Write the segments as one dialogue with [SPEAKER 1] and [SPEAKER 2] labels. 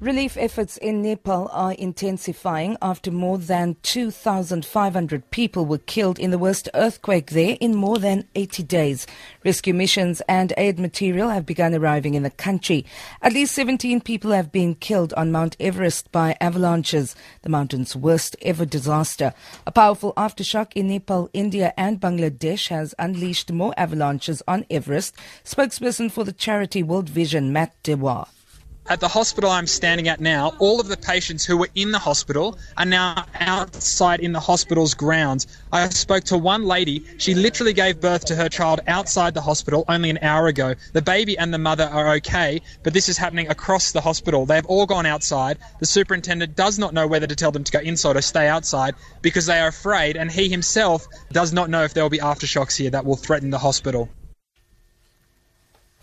[SPEAKER 1] Relief efforts in Nepal are intensifying after more than 2,500 people were killed in the worst earthquake there in more than 80 days. Rescue missions and aid material have begun arriving in the country. At least 17 people have been killed on Mount Everest by avalanches, the mountain's worst ever disaster. A powerful aftershock in Nepal, India, and Bangladesh has unleashed more avalanches on Everest. Spokesperson for the charity World Vision, Matt Dewa.
[SPEAKER 2] At the hospital I'm standing at now, all of the patients who were in the hospital are now outside in the hospital's grounds. I spoke to one lady. She literally gave birth to her child outside the hospital only an hour ago. The baby and the mother are okay, but this is happening across the hospital. They've all gone outside. The superintendent does not know whether to tell them to go inside or stay outside because they are afraid, and he himself does not know if there will be aftershocks here that will threaten the hospital.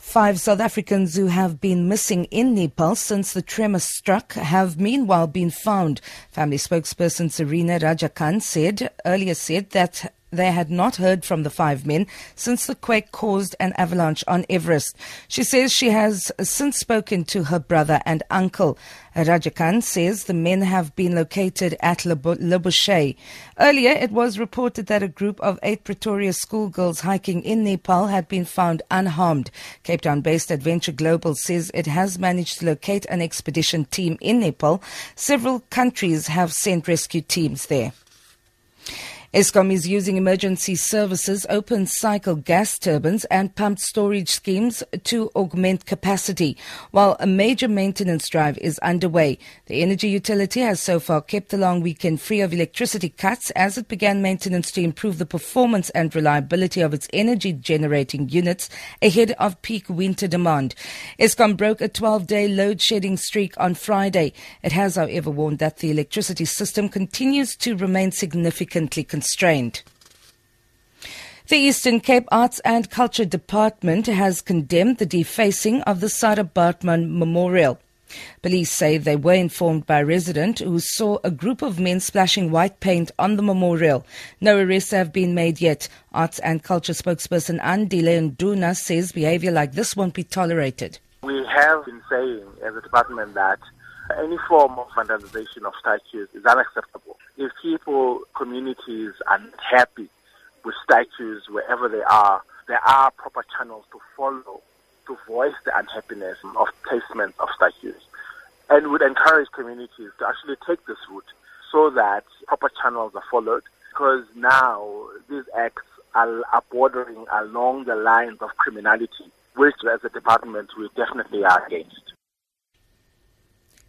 [SPEAKER 1] Five South Africans who have been missing in Nepal since the tremor struck have meanwhile been found. Family spokesperson Serena Rajakant said earlier said that they had not heard from the five men since the quake caused an avalanche on Everest. She says she has since spoken to her brother and uncle. Rajakant says the men have been located at Lobuche. Earlier, it was reported that a group of eight Pretoria schoolgirls hiking in Nepal had been found unharmed. Cape Town based Adventure Global says it has managed to locate an expedition team in Nepal. Several countries have sent rescue teams there. Eskom is using emergency services, open cycle gas turbines and pumped storage schemes to augment capacity, while a major maintenance drive is underway. The energy utility has so far kept the long weekend free of electricity cuts as it began maintenance to improve the performance and reliability of its energy generating units ahead of peak winter demand. Eskom broke a 12-day load shedding streak on Friday. It has, however, warned that the electricity system continues to remain significantly constrained. The Eastern Cape Arts and Culture Department has condemned the defacing of the Sarah Baartman Memorial. Police say they were informed by a resident who saw a group of men splashing white paint on the memorial. No arrests have been made yet. Arts and Culture spokesperson Andile Nduna says behavior like this won't be tolerated.
[SPEAKER 3] We have been saying as a department that any form of vandalization of statues is unacceptable. If people, communities are happy with statues wherever they are, there are proper channels to follow to voice the unhappiness of placement of statues. And would encourage communities to actually take this route so that proper channels are followed because now these acts are, are bordering along the lines of criminality, which as a department we definitely are against.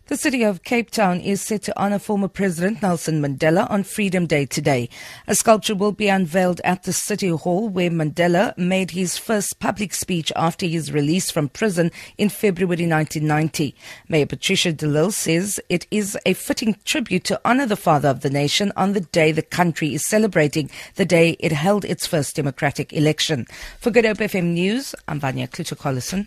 [SPEAKER 1] The city of Cape Town is set to honor former President Nelson Mandela on Freedom Day today. A sculpture will be unveiled at the City Hall where Mandela made his first public speech after his release from prison in February 1990. Mayor Patricia de Lille says it is a fitting tribute to honor the father of the nation on the day the country is celebrating the day it held its first democratic election. For Good Hope FM News, I'm Vanya Kluter-Collison.